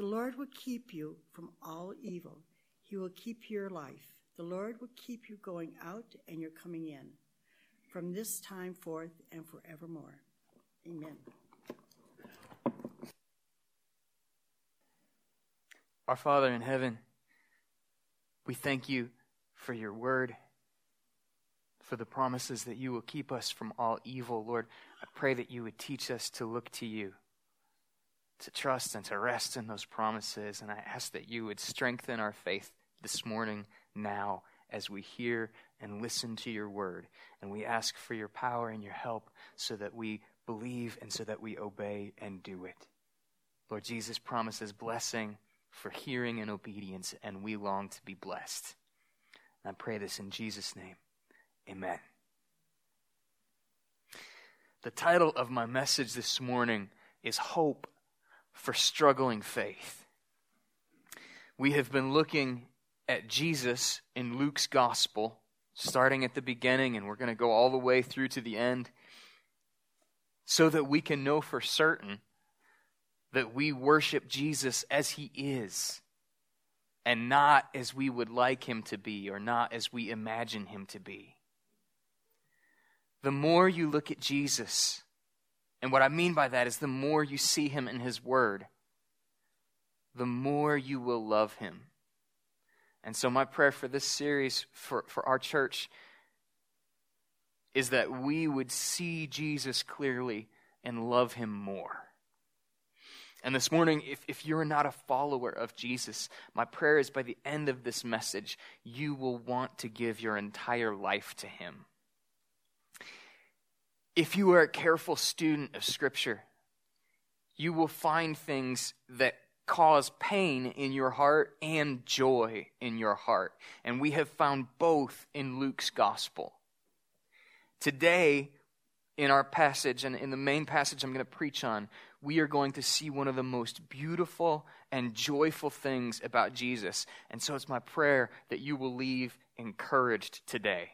The Lord will keep you from all evil. He will keep your life. The Lord will keep you going out and you're coming in from this time forth and forevermore. Amen. Our Father in heaven, we thank you for your word, for the promises that you will keep us from all evil. Lord, I pray that you would teach us to look to you, to trust and to rest in those promises. And I ask that you would strengthen our faith this morning, now, as we hear and listen to your word. And we ask for your power and your help so that we believe and so that we obey and do it. Lord Jesus promises blessing for hearing and obedience, and we long to be blessed. And I pray this in Jesus' name. Amen. The title of my message this morning is Hope for Struggling Faith. We have been looking at Jesus in Luke's gospel, starting at the beginning, and we're going to go all the way through to the end, so that we can know for certain that we worship Jesus as he is and not as we would like him to be or not as we imagine him to be. The more you look at Jesus, and what I mean by that is the more you see him in his word, the more you will love him. And so, my prayer for this series, for, for our church, is that we would see Jesus clearly and love him more. And this morning, if, if you're not a follower of Jesus, my prayer is by the end of this message, you will want to give your entire life to Him. If you are a careful student of Scripture, you will find things that cause pain in your heart and joy in your heart. And we have found both in Luke's gospel. Today, in our passage and in the main passage I'm going to preach on, we are going to see one of the most beautiful and joyful things about Jesus. And so it's my prayer that you will leave encouraged today.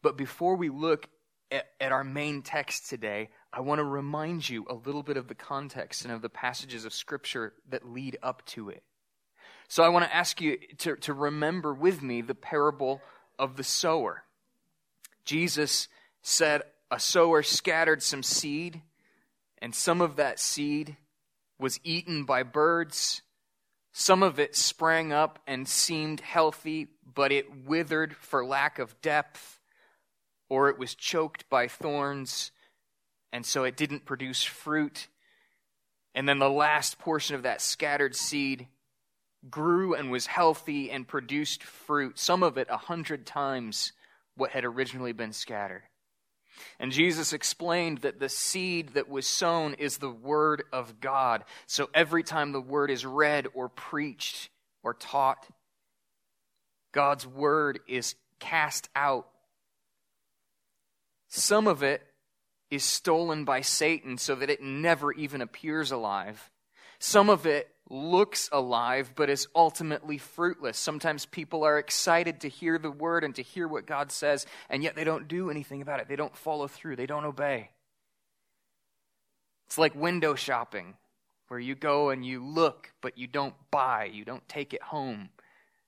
But before we look at, at, our main text today, I want to remind you a little bit of the context and of the passages of Scripture that lead up to it. So I want to ask you to, to remember with me the parable of the sower. Jesus said, A sower scattered some seed and some of that seed was eaten by birds. Some of it sprang up and seemed healthy, but it withered for lack of depth, or it was choked by thorns, and so it didn't produce fruit. And then the last portion of that scattered seed grew and was healthy and produced fruit, some of it a hundred times what had originally been scattered. And Jesus explained that the seed that was sown is the Word of God. So every time the Word is read or preached or taught, God's Word is cast out. Some of it is stolen by Satan so that it never even appears alive. Some of it looks alive but is ultimately fruitless. Sometimes people are excited to hear the word and to hear what God says, and yet they don't do anything about it. They don't follow through, they don't obey. It's like window shopping, where you go and you look, but you don't buy, you don't take it home.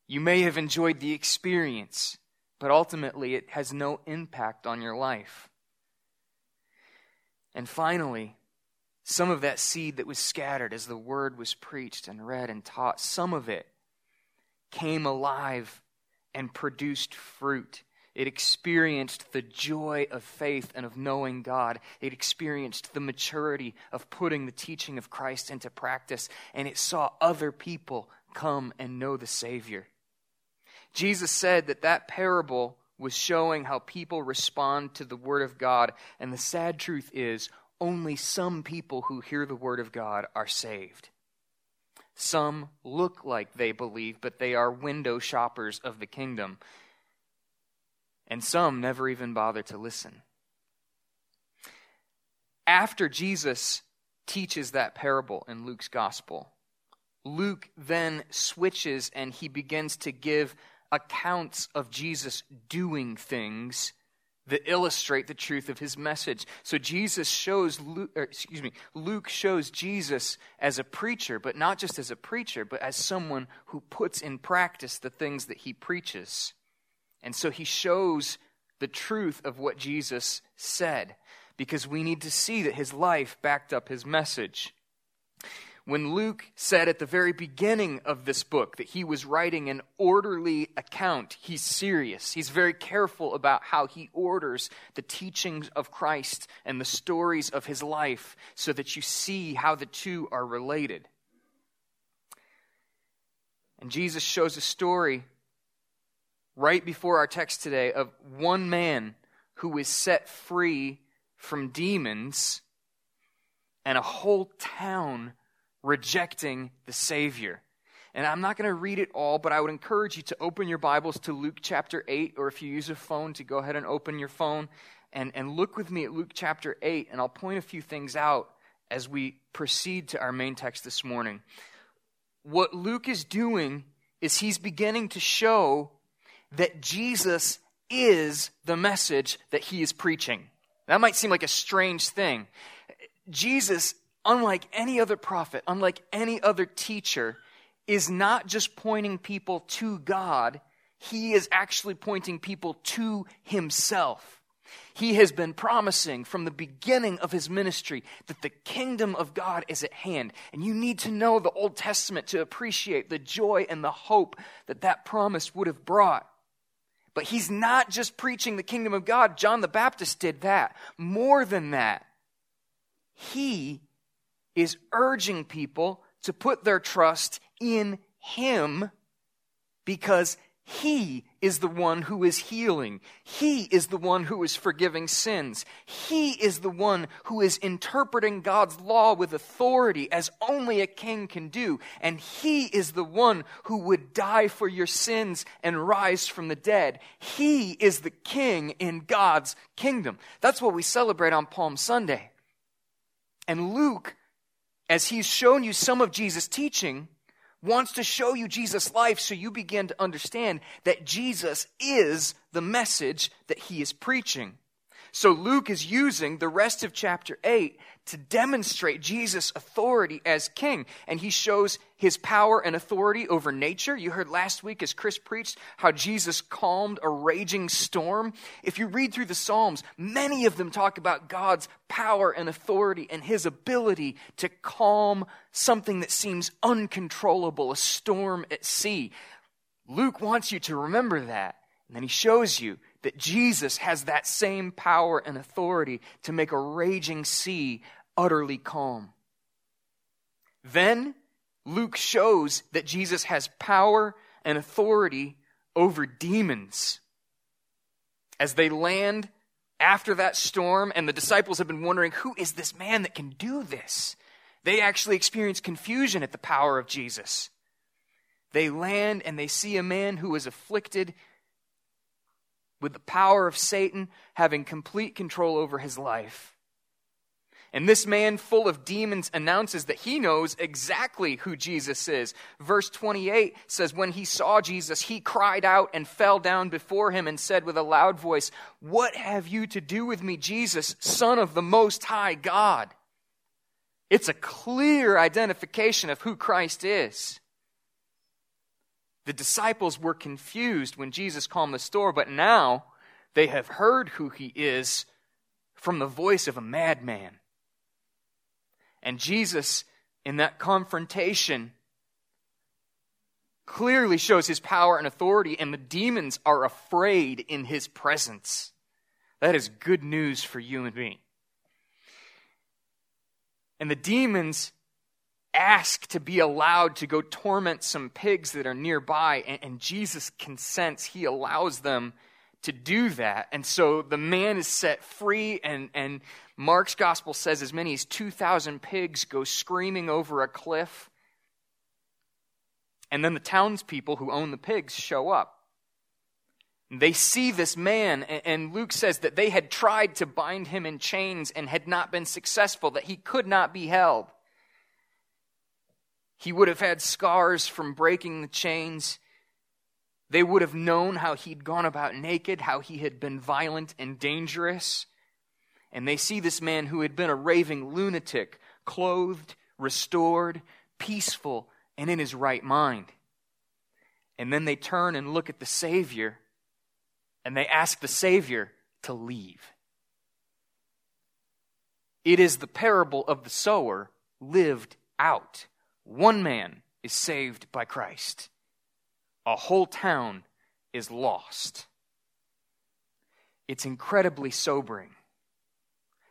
You may have enjoyed the experience, but ultimately it has no impact on your life. And finally, some of that seed that was scattered as the word was preached and read and taught, some of it came alive and produced fruit. It experienced the joy of faith and of knowing God. It experienced the maturity of putting the teaching of Christ into practice, and it saw other people come and know the Savior. Jesus said that that parable was showing how people respond to the Word of God, and the sad truth is only some people who hear the word of God are saved. Some look like they believe, but they are window shoppers of the kingdom. And some never even bother to listen. After Jesus teaches that parable in Luke's gospel, Luke then switches and he begins to give accounts of Jesus doing things that illustrate the truth of his message. So Jesus shows Luke, excuse me, Luke shows Jesus as a preacher, but not just as a preacher, but as someone who puts in practice the things that he preaches. And so he shows the truth of what Jesus said because we need to see that his life backed up his message when Luke said at the very beginning of this book that he was writing an orderly account, he's serious. He's very careful about how he orders the teachings of Christ and the stories of his life so that you see how the two are related. And Jesus shows a story right before our text today of one man who is set free from demons and a whole town rejecting the Savior. And I'm not going to read it all, but I would encourage you to open your Bibles to Luke chapter 8, or if you use a phone, to go ahead and open your phone and, and look with me at Luke chapter 8, and I'll point a few things out as we proceed to our main text this morning. What Luke is doing is he's beginning to show that Jesus is the message that he is preaching. That might seem like a strange thing. Jesus unlike any other prophet, unlike any other teacher, is not just pointing people to God, he is actually pointing people to himself. He has been promising from the beginning of his ministry that the kingdom of God is at hand. And you need to know the Old Testament to appreciate the joy and the hope that that promise would have brought. But he's not just preaching the kingdom of God. John the Baptist did that. More than that, he is urging people to put their trust in Him because He is the one who is healing. He is the one who is forgiving sins. He is the one who is interpreting God's law with authority as only a king can do. And He is the one who would die for your sins and rise from the dead. He is the king in God's kingdom. That's what we celebrate on Palm Sunday. And Luke as he's shown you some of Jesus' teaching, wants to show you Jesus' life so you begin to understand that Jesus is the message that he is preaching. So Luke is using the rest of chapter 8 to demonstrate Jesus' authority as king. And he shows his power and authority over nature. You heard last week as Chris preached how Jesus calmed a raging storm. If you read through the Psalms, many of them talk about God's power and authority and his ability to calm something that seems uncontrollable, a storm at sea. Luke wants you to remember that. And then he shows you that Jesus has that same power and authority to make a raging sea utterly calm. Then Luke shows that Jesus has power and authority over demons. As they land after that storm, and the disciples have been wondering, who is this man that can do this? They actually experience confusion at the power of Jesus. They land and they see a man who is afflicted with the power of Satan having complete control over his life. And this man, full of demons, announces that he knows exactly who Jesus is. Verse 28 says, When he saw Jesus, he cried out and fell down before him and said with a loud voice, What have you to do with me, Jesus, Son of the Most High God? It's a clear identification of who Christ is. The disciples were confused when Jesus calmed the storm, but now they have heard who he is from the voice of a madman. And Jesus, in that confrontation, clearly shows his power and authority, and the demons are afraid in his presence. That is good news for you and me. And the demons ask to be allowed to go torment some pigs that are nearby, and, and Jesus consents. He allows them to do that. And so the man is set free, and, and Mark's gospel says as many as 2,000 pigs go screaming over a cliff. And then the townspeople who own the pigs show up. They see this man, and Luke says that they had tried to bind him in chains and had not been successful, that he could not be held. He would have had scars from breaking the chains. They would have known how he'd gone about naked, how he had been violent and dangerous. And they see this man who had been a raving lunatic, clothed, restored, peaceful, and in his right mind. And then they turn and look at the Savior and they ask the Savior to leave. It is the parable of the sower lived out. One man is saved by Christ, a whole town is lost. It's incredibly sobering.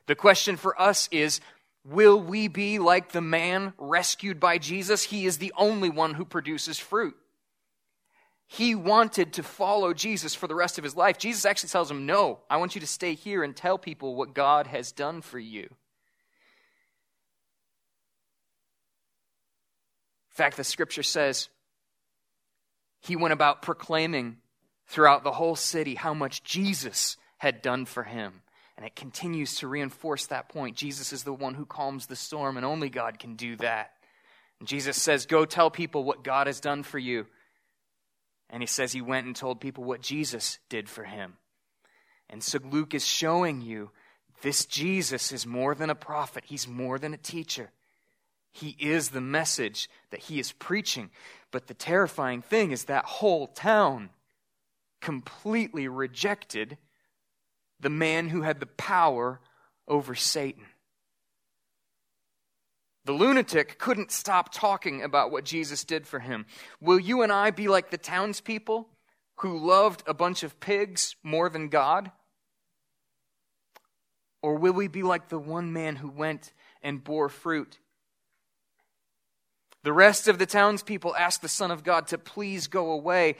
The question for us is Will we be like the man rescued by Jesus? He is the only one who produces fruit. He wanted to follow Jesus for the rest of his life. Jesus actually tells him, No, I want you to stay here and tell people what God has done for you. In fact, the scripture says he went about proclaiming throughout the whole city how much Jesus had done for him. And it continues to reinforce that point. Jesus is the one who calms the storm, and only God can do that. And Jesus says, Go tell people what God has done for you. And he says he went and told people what Jesus did for him. And so Luke is showing you this Jesus is more than a prophet, he's more than a teacher. He is the message that he is preaching. But the terrifying thing is that whole town completely rejected the man who had the power over Satan. The lunatic couldn't stop talking about what Jesus did for him. Will you and I be like the townspeople who loved a bunch of pigs more than God? Or will we be like the one man who went and bore fruit? The rest of the townspeople asked the Son of God to please go away,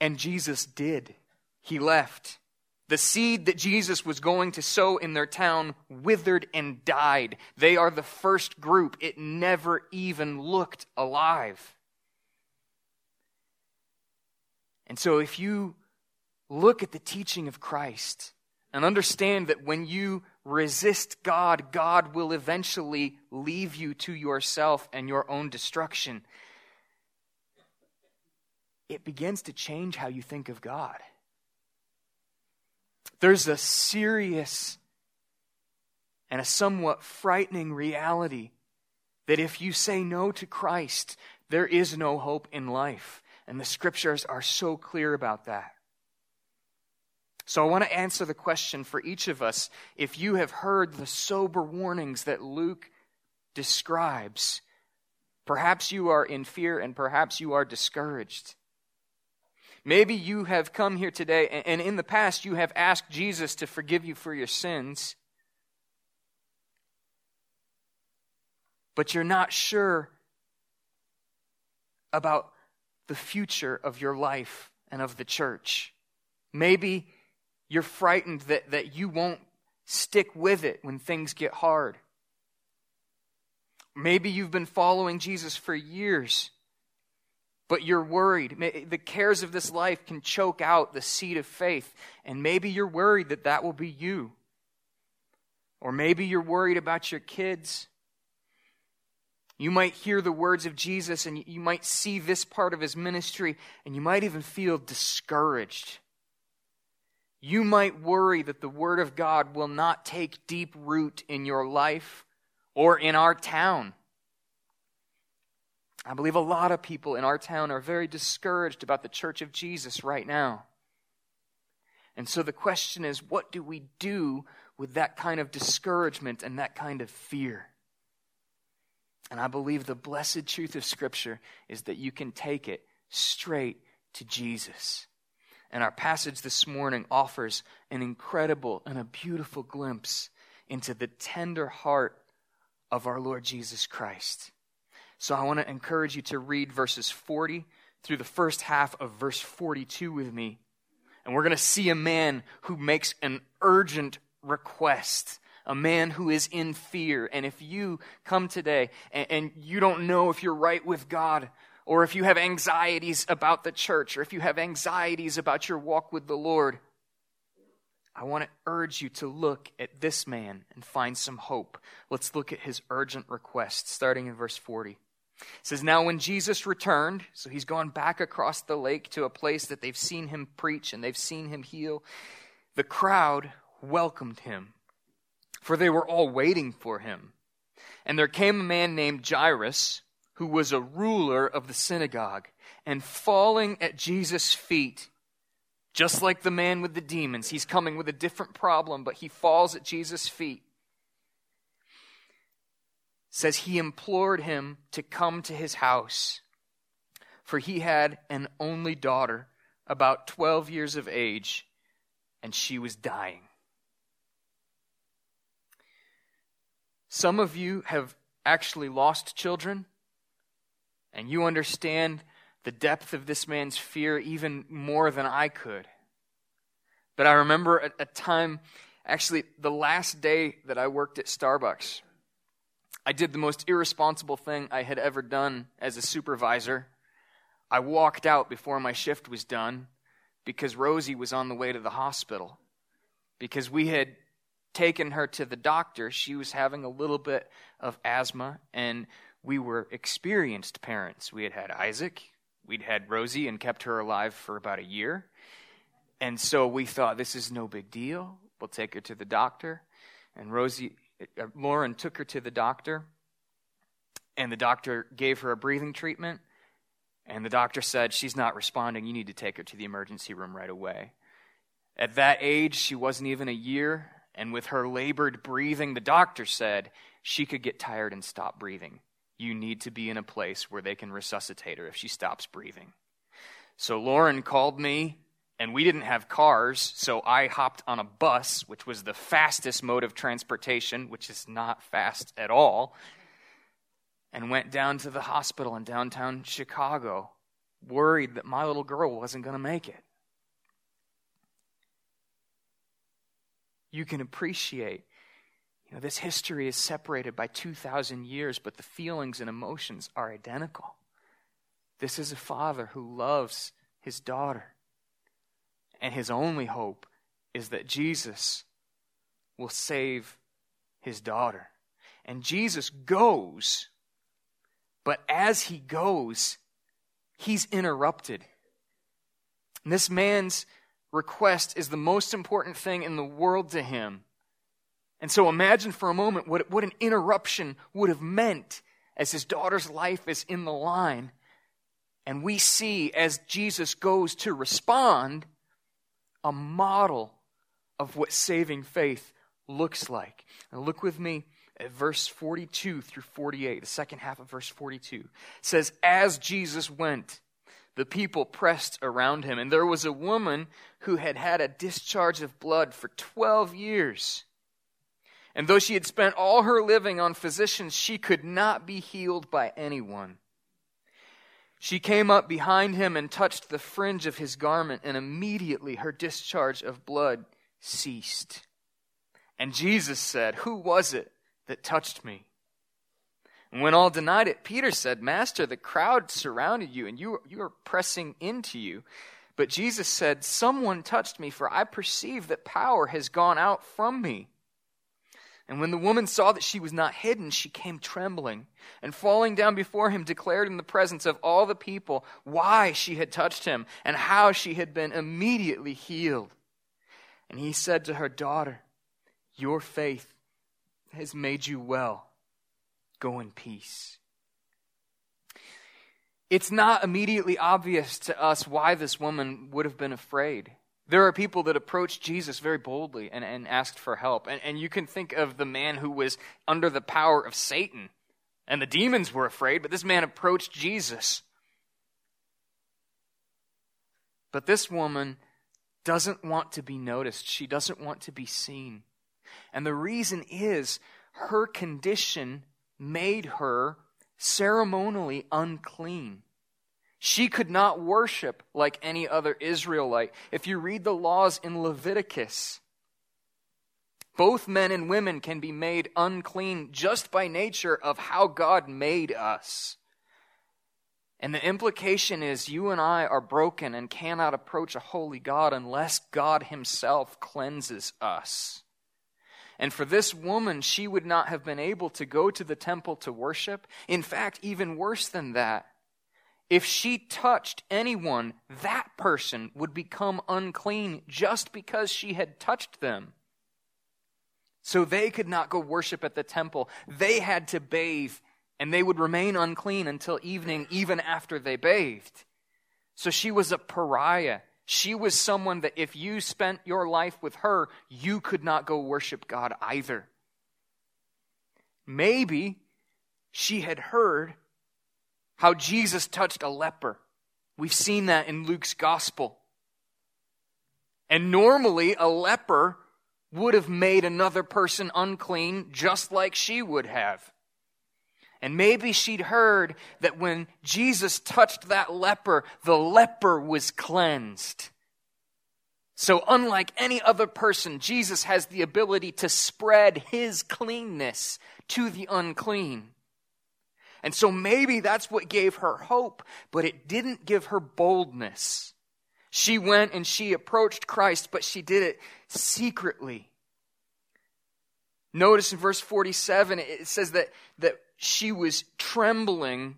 and Jesus did. He left. The seed that Jesus was going to sow in their town withered and died. They are the first group. It never even looked alive. And so, if you look at the teaching of Christ and understand that when you resist God, God will eventually leave you to yourself and your own destruction, it begins to change how you think of God. There's a serious and a somewhat frightening reality that if you say no to Christ, there is no hope in life. And the scriptures are so clear about that. So I want to answer the question for each of us. If you have heard the sober warnings that Luke describes, perhaps you are in fear and perhaps you are discouraged. Maybe you have come here today and in the past you have asked Jesus to forgive you for your sins, but you're not sure about the future of your life and of the church. Maybe you're frightened that, that you won't stick with it when things get hard. Maybe you've been following Jesus for years but you're worried. The cares of this life can choke out the seed of faith, and maybe you're worried that that will be you. Or maybe you're worried about your kids. You might hear the words of Jesus and you might see this part of his ministry, and you might even feel discouraged. You might worry that the Word of God will not take deep root in your life or in our town. I believe a lot of people in our town are very discouraged about the church of Jesus right now. And so the question is what do we do with that kind of discouragement and that kind of fear? And I believe the blessed truth of Scripture is that you can take it straight to Jesus. And our passage this morning offers an incredible and a beautiful glimpse into the tender heart of our Lord Jesus Christ. So I want to encourage you to read verses 40 through the first half of verse 42 with me. And we're going to see a man who makes an urgent request, a man who is in fear. And if you come today and, and you don't know if you're right with God, or if you have anxieties about the church, or if you have anxieties about your walk with the Lord, I want to urge you to look at this man and find some hope. Let's look at his urgent request, starting in verse 40. It says, Now when Jesus returned, so he's gone back across the lake to a place that they've seen him preach and they've seen him heal, the crowd welcomed him, for they were all waiting for him. And there came a man named Jairus, who was a ruler of the synagogue, and falling at Jesus' feet, just like the man with the demons, he's coming with a different problem, but he falls at Jesus' feet. Says he implored him to come to his house, for he had an only daughter, about 12 years of age, and she was dying. Some of you have actually lost children, and you understand the depth of this man's fear even more than I could. But I remember a, a time, actually, the last day that I worked at Starbucks, I did the most irresponsible thing I had ever done as a supervisor. I walked out before my shift was done because Rosie was on the way to the hospital. Because we had taken her to the doctor. She was having a little bit of asthma, and we were experienced parents. We had had Isaac, we'd had Rosie, and kept her alive for about a year. And so we thought, this is no big deal. We'll take her to the doctor. And Rosie, uh, Lauren took her to the doctor, and the doctor gave her a breathing treatment. And the doctor said, She's not responding. You need to take her to the emergency room right away. At that age, she wasn't even a year and with her labored breathing, the doctor said she could get tired and stop breathing. You need to be in a place where they can resuscitate her if she stops breathing. So Lauren called me, and we didn't have cars, so I hopped on a bus, which was the fastest mode of transportation, which is not fast at all, and went down to the hospital in downtown Chicago, worried that my little girl wasn't going to make it. you can appreciate. You know, this history is separated by 2,000 years, but the feelings and emotions are identical. This is a father who loves his daughter. And his only hope is that Jesus will save his daughter. And Jesus goes, but as he goes, he's interrupted. And this man's request is the most important thing in the world to him. And so imagine for a moment what, what an interruption would have meant as his daughter's life is in the line. And we see as Jesus goes to respond a model of what saving faith looks like. Now look with me at verse 42 through 48, the second half of verse 42. It says, As Jesus went, the people pressed around him. And there was a woman who had had a discharge of blood for 12 years. And though she had spent all her living on physicians, she could not be healed by anyone. She came up behind him and touched the fringe of his garment, and immediately her discharge of blood ceased. And Jesus said, Who was it that touched me? And when all denied it, Peter said, Master, the crowd surrounded you, and you, you are pressing into you. But Jesus said, Someone touched me, for I perceive that power has gone out from me. And when the woman saw that she was not hidden, she came trembling, and falling down before him, declared in the presence of all the people why she had touched him, and how she had been immediately healed. And he said to her, Daughter, your faith has made you well Go in peace. It's not immediately obvious to us why this woman would have been afraid. There are people that approached Jesus very boldly and, and asked for help. And, and you can think of the man who was under the power of Satan, and the demons were afraid, but this man approached Jesus. But this woman doesn't want to be noticed, she doesn't want to be seen. And the reason is her condition made her ceremonially unclean. She could not worship like any other Israelite. If you read the laws in Leviticus, both men and women can be made unclean just by nature of how God made us. And the implication is you and I are broken and cannot approach a holy God unless God Himself cleanses us. And for this woman, she would not have been able to go to the temple to worship. In fact, even worse than that, if she touched anyone, that person would become unclean just because she had touched them. So they could not go worship at the temple. They had to bathe, and they would remain unclean until evening, even after they bathed. So she was a pariah. She was someone that if you spent your life with her, you could not go worship God either. Maybe she had heard how Jesus touched a leper. We've seen that in Luke's gospel. And normally, a leper would have made another person unclean just like she would have. And maybe she'd heard that when Jesus touched that leper, the leper was cleansed. So, unlike any other person, Jesus has the ability to spread his cleanness to the unclean. And so maybe that's what gave her hope, but it didn't give her boldness. She went and she approached Christ, but she did it secretly. Notice in verse 47, it says that, that she was trembling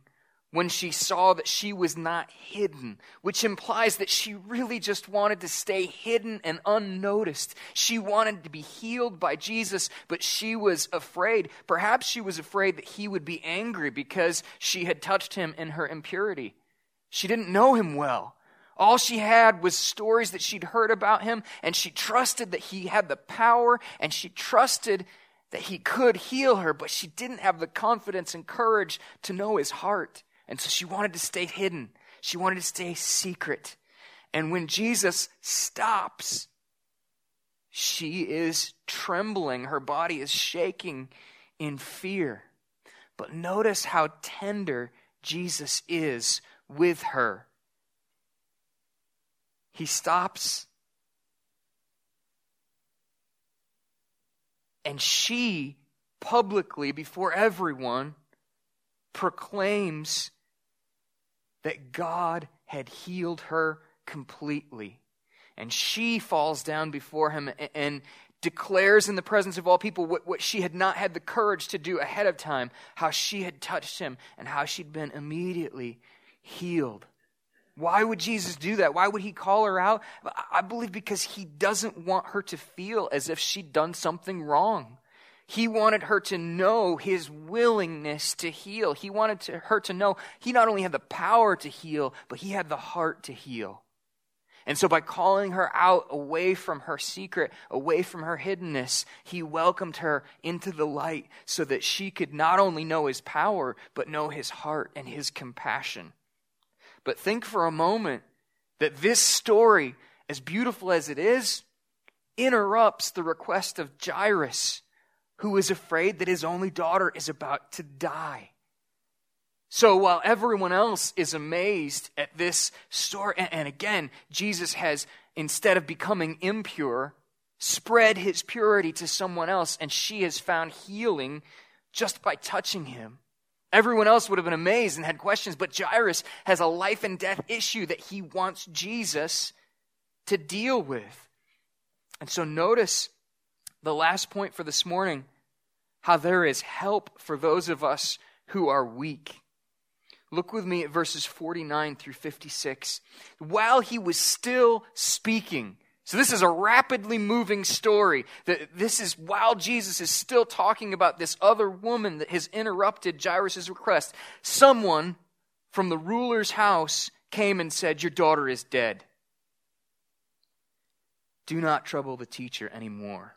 when she saw that she was not hidden, which implies that she really just wanted to stay hidden and unnoticed. She wanted to be healed by Jesus, but she was afraid. Perhaps she was afraid that he would be angry because she had touched him in her impurity. She didn't know him well. All she had was stories that she'd heard about him, and she trusted that he had the power, and she trusted that he could heal her, but she didn't have the confidence and courage to know his heart. And so she wanted to stay hidden. She wanted to stay secret. And when Jesus stops, she is trembling. Her body is shaking in fear. But notice how tender Jesus is with her. He stops. And she publicly, before everyone, proclaims that God had healed her completely. And she falls down before him and declares in the presence of all people what, what she had not had the courage to do ahead of time, how she had touched him and how she'd been immediately healed. Why would Jesus do that? Why would he call her out? I believe because he doesn't want her to feel as if she'd done something wrong. He wanted her to know his willingness to heal. He wanted to, her to know he not only had the power to heal, but he had the heart to heal. And so, by calling her out away from her secret, away from her hiddenness, he welcomed her into the light so that she could not only know his power, but know his heart and his compassion. But think for a moment that this story, as beautiful as it is, interrupts the request of Jairus who is afraid that his only daughter is about to die. So while everyone else is amazed at this story, and again, Jesus has, instead of becoming impure, spread his purity to someone else, and she has found healing just by touching him. Everyone else would have been amazed and had questions, but Jairus has a life and death issue that he wants Jesus to deal with. And so notice the last point for this morning how there is help for those of us who are weak. Look with me at verses 49 through 56. While he was still speaking, so this is a rapidly moving story. This is while Jesus is still talking about this other woman that has interrupted Jairus' request. Someone from the ruler's house came and said, Your daughter is dead. Do not trouble the teacher anymore.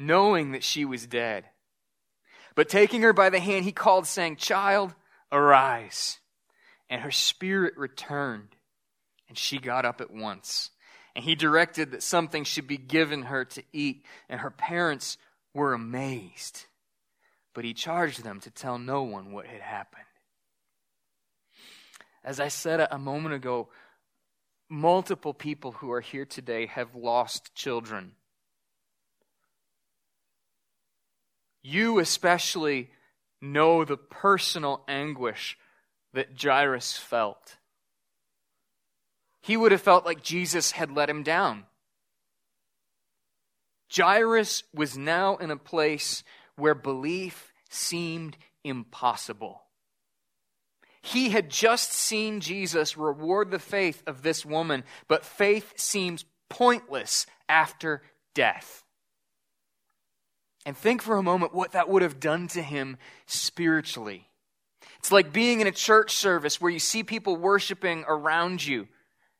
knowing that she was dead. But taking her by the hand, he called, saying, Child, Arise. And her spirit returned, and she got up at once. And he directed that something should be given her to eat, and her parents were amazed. But he charged them to tell no one what had happened. As I said a moment ago, multiple people who are here today have lost children. You especially know the personal anguish that Jairus felt. He would have felt like Jesus had let him down. Jairus was now in a place where belief seemed impossible. He had just seen Jesus reward the faith of this woman, but faith seems pointless after death. And think for a moment what that would have done to him spiritually. It's like being in a church service where you see people worshiping around you.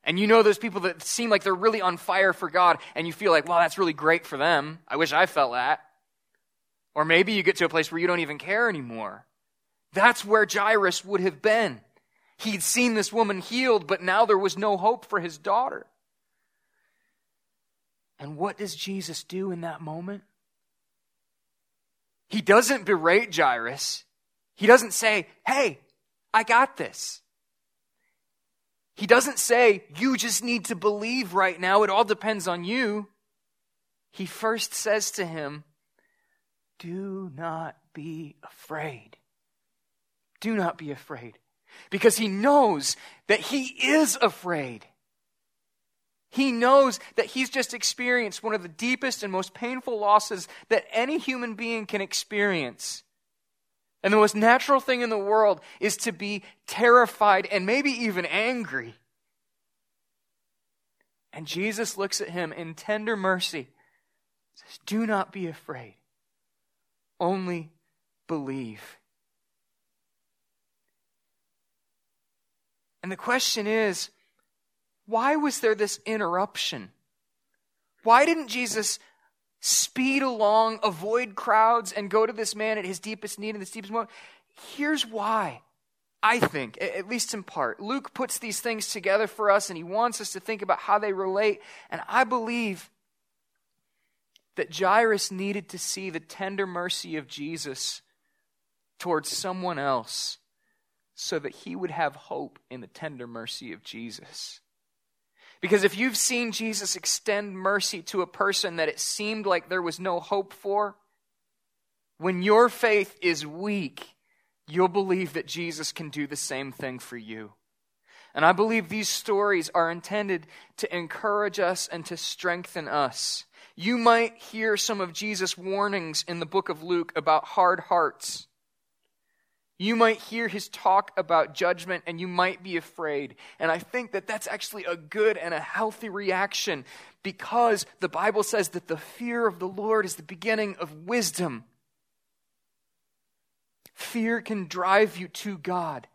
And you know those people that seem like they're really on fire for God, and you feel like, wow, that's really great for them. I wish I felt that. Or maybe you get to a place where you don't even care anymore. That's where Jairus would have been. He'd seen this woman healed, but now there was no hope for his daughter. And what does Jesus do in that moment? He doesn't berate Jairus. He doesn't say, Hey, I got this. He doesn't say, You just need to believe right now. It all depends on you. He first says to him, Do not be afraid. Do not be afraid. Because he knows that he is afraid. He knows that he's just experienced one of the deepest and most painful losses that any human being can experience. And the most natural thing in the world is to be terrified and maybe even angry. And Jesus looks at him in tender mercy, says, Do not be afraid, only believe. And the question is why was there this interruption? Why didn't Jesus speed along, avoid crowds, and go to this man at his deepest need in this deepest moment? Here's why. I think, at least in part. Luke puts these things together for us and he wants us to think about how they relate. And I believe that Jairus needed to see the tender mercy of Jesus towards someone else so that he would have hope in the tender mercy of Jesus. Because if you've seen Jesus extend mercy to a person that it seemed like there was no hope for, when your faith is weak, you'll believe that Jesus can do the same thing for you. And I believe these stories are intended to encourage us and to strengthen us. You might hear some of Jesus' warnings in the book of Luke about hard hearts. You might hear his talk about judgment and you might be afraid. And I think that that's actually a good and a healthy reaction because the Bible says that the fear of the Lord is the beginning of wisdom. Fear can drive you to God,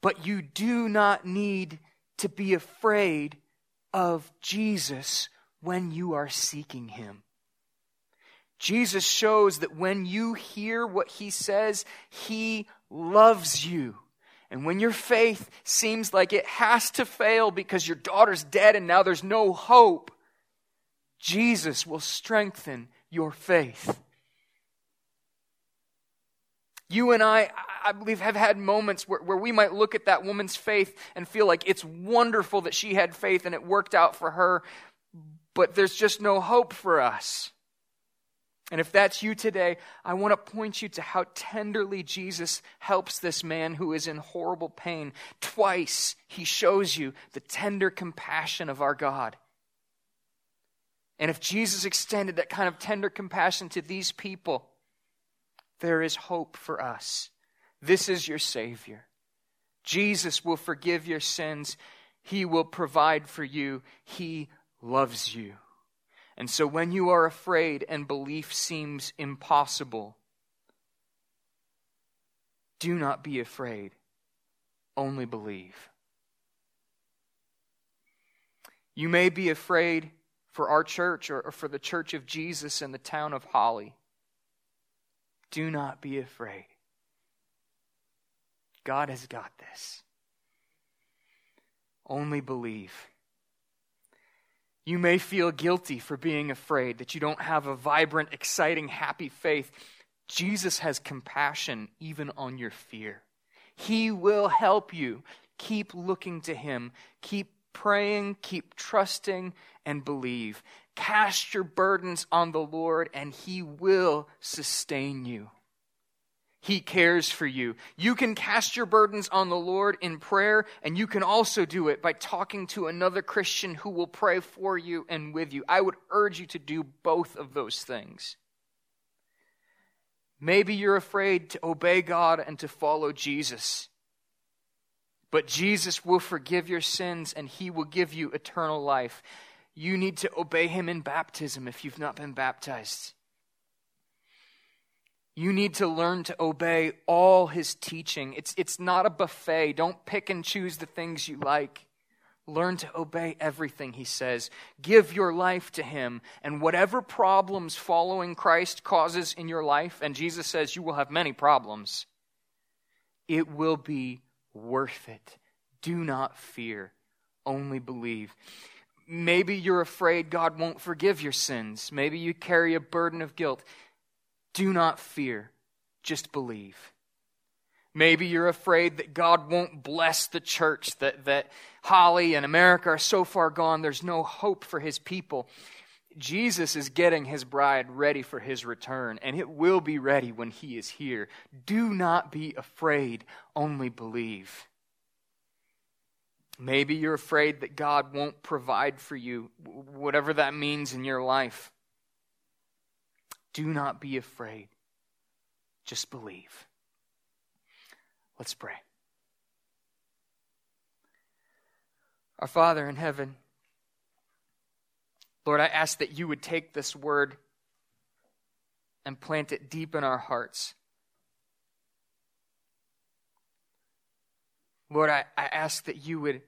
but you do not need to be afraid of Jesus when you are seeking him. Jesus shows that when you hear what he says, he loves you. And when your faith seems like it has to fail because your daughter's dead and now there's no hope, Jesus will strengthen your faith. You and I, I believe, have had moments where, where we might look at that woman's faith and feel like it's wonderful that she had faith and it worked out for her, but there's just no hope for us. And if that's you today, I want to point you to how tenderly Jesus helps this man who is in horrible pain. Twice he shows you the tender compassion of our God. And if Jesus extended that kind of tender compassion to these people, there is hope for us. This is your Savior. Jesus will forgive your sins. He will provide for you. He loves you. And so when you are afraid and belief seems impossible, do not be afraid, only believe. You may be afraid for our church or, for the church of Jesus in the town of Holly. Do not be afraid. God has got this. Only believe. You may feel guilty for being afraid, that you don't have a vibrant, exciting, happy faith. Jesus has compassion even on your fear. He will help you. Keep looking to Him. Keep praying, keep trusting, and believe. Cast your burdens on the Lord, and He will sustain you. He cares for you. You can cast your burdens on the Lord in prayer, and you can also do it by talking to another Christian who will pray for you and with you. I would urge you to do both of those things. Maybe you're afraid to obey God and to follow Jesus. But Jesus will forgive your sins and he will give you eternal life. You need to obey him in baptism if you've not been baptized. You need to learn to obey all his teaching. It's, it's not a buffet. Don't pick and choose the things you like. Learn to obey everything he says. Give your life to him. And whatever problems following Christ causes in your life, and Jesus says you will have many problems, it will be worth it. Do not fear, only believe. Maybe you're afraid God won't forgive your sins. Maybe you carry a burden of guilt. Do not fear, just believe. Maybe you're afraid that God won't bless the church, that, that Holly and America are so far gone, there's no hope for his people. Jesus is getting his bride ready for his return, and it will be ready when he is here. Do not be afraid, only believe. Maybe you're afraid that God won't provide for you, whatever that means in your life. Do not be afraid. Just believe. Let's pray. Our Father in heaven, Lord, I ask that you would take this word and plant it deep in our hearts. Lord, I, I ask that you would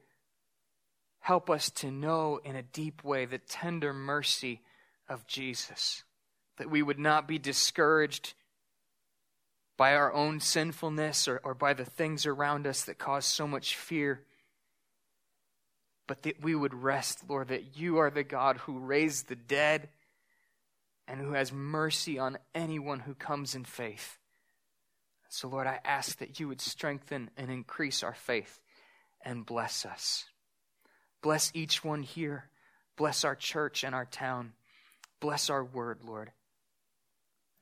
help us to know in a deep way the tender mercy of Jesus that we would not be discouraged by our own sinfulness or, or by the things around us that cause so much fear, but that we would rest, Lord, that you are the God who raised the dead and who has mercy on anyone who comes in faith. So, Lord, I ask that you would strengthen and increase our faith and bless us. Bless each one here. Bless our church and our town. Bless our word, Lord.